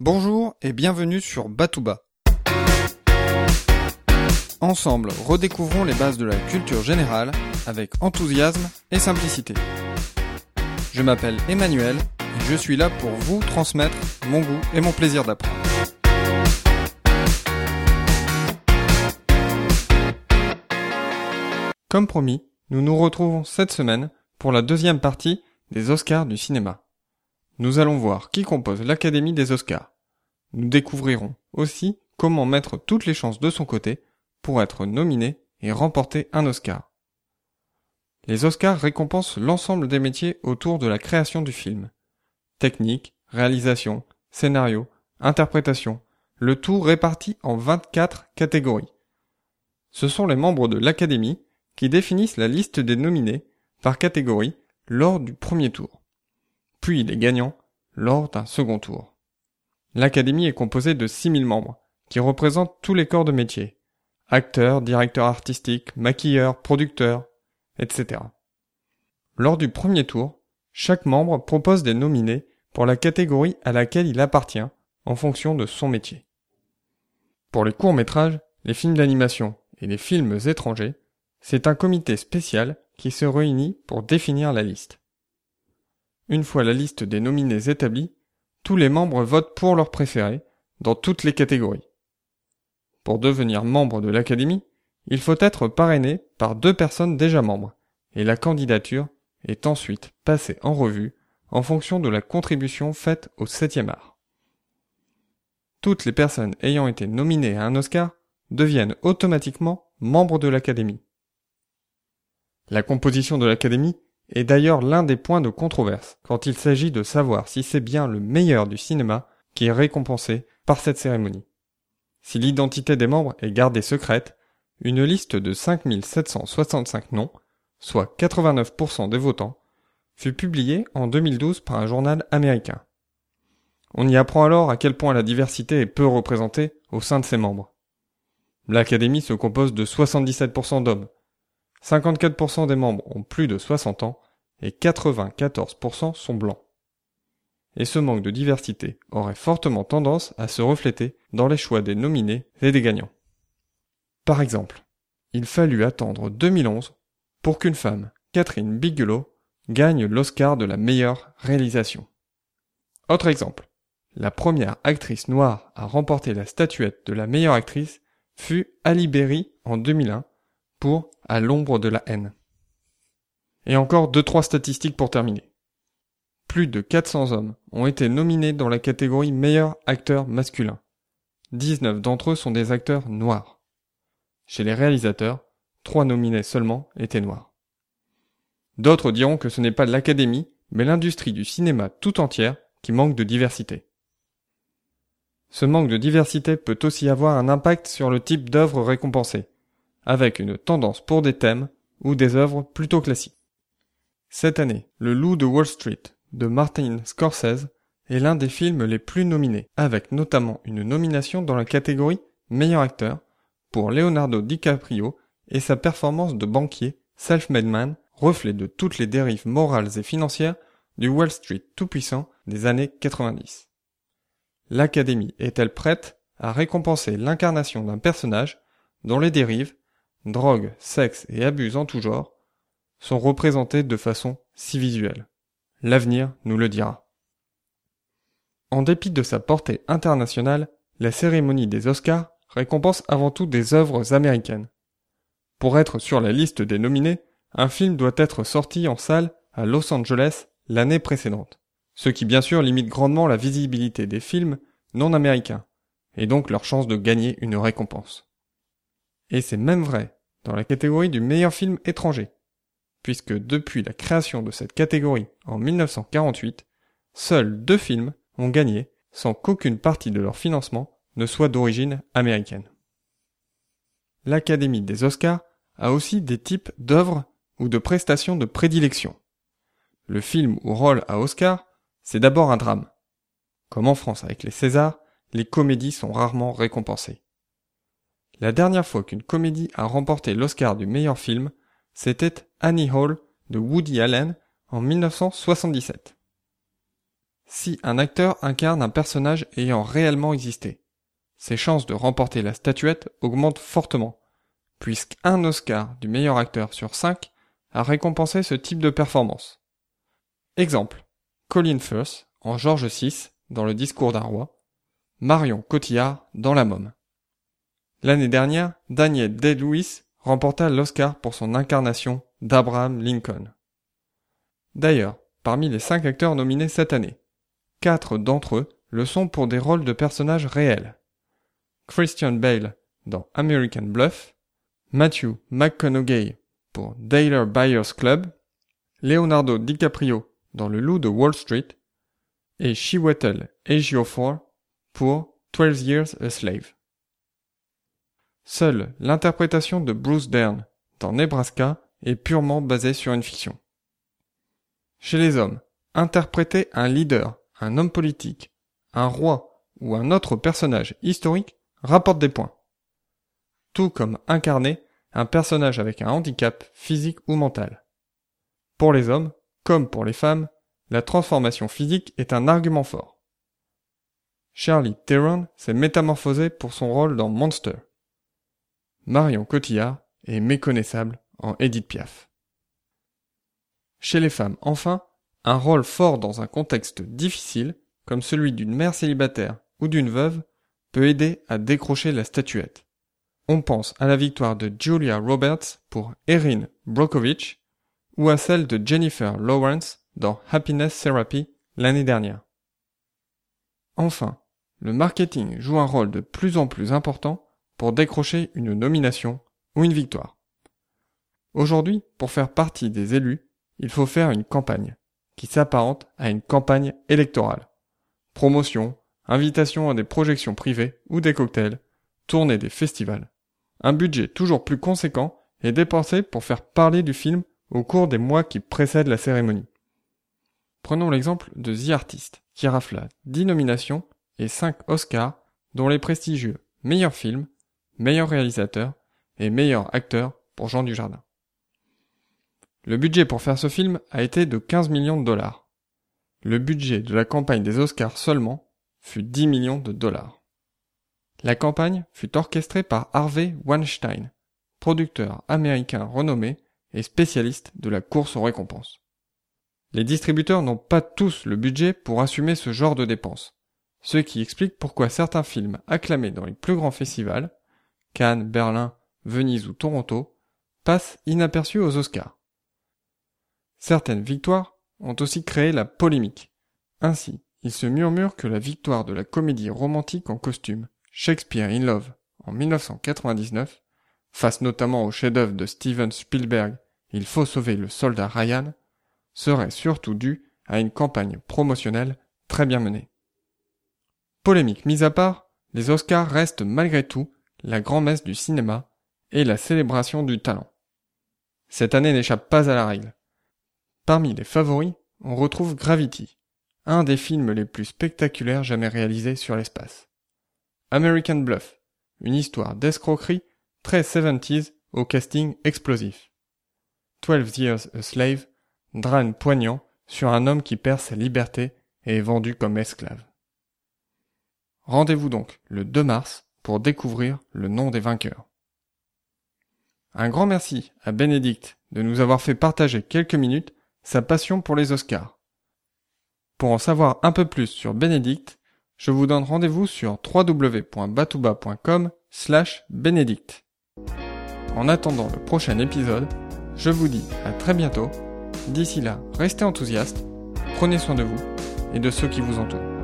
Bonjour et bienvenue sur Batouba. Ensemble, redécouvrons les bases de la culture générale avec enthousiasme et simplicité. Je m'appelle Emmanuel et je suis là pour vous transmettre mon goût et mon plaisir d'apprendre. Comme promis, nous nous retrouvons cette semaine pour la deuxième partie des Oscars du cinéma. Nous allons voir qui compose l'Académie des Oscars. Nous découvrirons aussi comment mettre toutes les chances de son côté pour être nominé et remporter un Oscar. Les Oscars récompensent l'ensemble des métiers autour de la création du film. Technique, réalisation, scénario, interprétation, le tout réparti en 24 catégories. Ce sont les membres de l'Académie qui définissent la liste des nominés par catégorie lors du premier tour, puis les gagnants lors d'un second tour. L'Académie est composée de 6000 membres, qui représentent tous les corps de métier, acteurs, directeurs artistiques, maquilleurs, producteurs, etc. Lors du premier tour, chaque membre propose des nominés pour la catégorie à laquelle il appartient en fonction de son métier. Pour les courts-métrages, les films d'animation et les films étrangers, c'est un comité spécial qui se réunit pour définir la liste. Une fois la liste des nominés établie, tous les membres votent pour leur préféré dans toutes les catégories. Pour devenir membre de l'Académie, il faut être parrainé par deux personnes déjà membres, et la candidature est ensuite passée en revue en fonction de la contribution faite au septième art. Toutes les personnes ayant été nominées à un Oscar deviennent automatiquement membres de l'Académie. La composition de l'Académie est d'ailleurs l'un des points de controverse quand il s'agit de savoir si c'est bien le meilleur du cinéma qui est récompensé par cette cérémonie. Si l'identité des membres est gardée secrète, une liste de 5765 noms, soit 89% des votants, fut publiée en 2012 par un journal américain. On y apprend alors à quel point la diversité est peu représentée au sein de ses membres. L'Académie se compose de 77% d'hommes, 54% des membres ont plus de 60 ans et 94% sont blancs. Et ce manque de diversité aurait fortement tendance à se refléter dans les choix des nominés et des gagnants. Par exemple, il fallut attendre 2011 pour qu'une femme, Catherine Bigelow, gagne l'Oscar de la meilleure réalisation. Autre exemple, la première actrice noire à remporter la statuette de la meilleure actrice fut Ali Berry en 2001 pour À l'ombre de la haine. Et encore deux trois statistiques pour terminer. Plus de 400 hommes ont été nominés dans la catégorie meilleur acteur masculin. 19 d'entre eux sont des acteurs noirs. Chez les réalisateurs, trois nominés seulement étaient noirs. D'autres diront que ce n'est pas l'académie, mais l'industrie du cinéma tout entière qui manque de diversité. Ce manque de diversité peut aussi avoir un impact sur le type d'œuvres récompensées avec une tendance pour des thèmes ou des œuvres plutôt classiques. Cette année, Le Loup de Wall Street de Martin Scorsese est l'un des films les plus nominés, avec notamment une nomination dans la catégorie meilleur acteur pour Leonardo DiCaprio et sa performance de banquier self-made man, reflet de toutes les dérives morales et financières du Wall Street tout-puissant des années 90. L'Académie est-elle prête à récompenser l'incarnation d'un personnage dont les dérives drogue, sexe et abus en tout genre, sont représentés de façon si visuelle. L'avenir nous le dira. En dépit de sa portée internationale, la cérémonie des Oscars récompense avant tout des œuvres américaines. Pour être sur la liste des nominés, un film doit être sorti en salle à Los Angeles l'année précédente, ce qui bien sûr limite grandement la visibilité des films non américains, et donc leur chance de gagner une récompense. Et c'est même vrai dans la catégorie du meilleur film étranger, puisque depuis la création de cette catégorie en 1948, seuls deux films ont gagné sans qu'aucune partie de leur financement ne soit d'origine américaine. L'Académie des Oscars a aussi des types d'œuvres ou de prestations de prédilection. Le film ou rôle à Oscar, c'est d'abord un drame. Comme en France avec les Césars, les comédies sont rarement récompensées. La dernière fois qu'une comédie a remporté l'Oscar du meilleur film, c'était Annie Hall de Woody Allen en 1977. si un acteur incarne un personnage ayant réellement existé. Ses chances de remporter la statuette augmentent fortement, puisqu'un Oscar du meilleur acteur sur 5 a récompensé ce type de performance. Exemple, Colin Firth en George VI dans Le discours d'un roi, Marion Cotillard dans La Môme. L'année dernière, Daniel Day-Lewis remporta l'Oscar pour son incarnation d'Abraham Lincoln. D'ailleurs, parmi les cinq acteurs nominés cette année, quatre d'entre eux le sont pour des rôles de personnages réels. Christian Bale dans American Bluff, Matthew McConaughey pour Daler Buyers Club, Leonardo DiCaprio dans Le Loup de Wall Street et Chiwetel Ejiofor pour Twelve Years a Slave. Seule l'interprétation de Bruce Dern dans Nebraska est purement basée sur une fiction. Chez les hommes, interpréter un leader, un homme politique, un roi ou un autre personnage historique rapporte des points. Tout comme incarner un personnage avec un handicap physique ou mental. Pour les hommes, comme pour les femmes, la transformation physique est un argument fort. Charlie Theron s'est métamorphosé pour son rôle dans Monster. Marion Cotillard est méconnaissable en Edith Piaf. Chez les femmes, enfin, un rôle fort dans un contexte difficile, comme celui d'une mère célibataire ou d'une veuve, peut aider à décrocher la statuette. On pense à la victoire de Julia Roberts pour Erin Brockovich ou à celle de Jennifer Lawrence dans Happiness Therapy l'année dernière. Enfin, le marketing joue un rôle de plus en plus important pour décrocher une nomination ou une victoire. Aujourd'hui, pour faire partie des élus, il faut faire une campagne qui s'apparente à une campagne électorale. Promotion, invitation à des projections privées ou des cocktails, tournée des festivals. Un budget toujours plus conséquent est dépensé pour faire parler du film au cours des mois qui précèdent la cérémonie. Prenons l'exemple de The Artist, qui rafla 10 nominations et 5 Oscars, dont les prestigieux meilleur film, meilleur réalisateur et meilleur acteur pour Jean Dujardin. Le budget pour faire ce film a été de 15 millions de dollars. Le budget de la campagne des Oscars seulement fut 10 millions de dollars. La campagne fut orchestrée par Harvey Weinstein, producteur américain renommé et spécialiste de la course aux récompenses. Les distributeurs n'ont pas tous le budget pour assumer ce genre de dépenses, ce qui explique pourquoi certains films acclamés dans les plus grands festivals, Cannes, Berlin, Venise ou Toronto, passent inaperçus aux Oscars. Certaines victoires ont aussi créé la polémique. Ainsi, il se murmure que la victoire de la comédie romantique en costume Shakespeare in Love en 1999, face notamment au chef-d'œuvre de Steven Spielberg Il faut sauver le soldat Ryan, serait surtout dû à une campagne promotionnelle très bien menée. Polémique mise à part, les Oscars restent malgré tout la grand-messe du cinéma et la célébration du talent. Cette année n'échappe pas à la règle. Parmi les favoris, on retrouve Gravity, un des films les plus spectaculaires jamais réalisés sur l'espace. American Bluff, une histoire d'escroquerie très 70s au casting explosif. Twelve Years a Slave, drame poignant sur un homme qui perd sa liberté et est vendu comme esclave. Rendez-vous donc le 2 mars pour découvrir le nom des vainqueurs. Un grand merci à Bénédicte de nous avoir fait partager quelques minutes sa passion pour les Oscars. Pour en savoir un peu plus sur Bénédicte, je vous donne rendez-vous sur www.batouba.com slash. En attendant le prochain épisode, je vous dis à très bientôt D'ici là, restez enthousiastes, prenez soin de vous et de ceux qui vous entourent.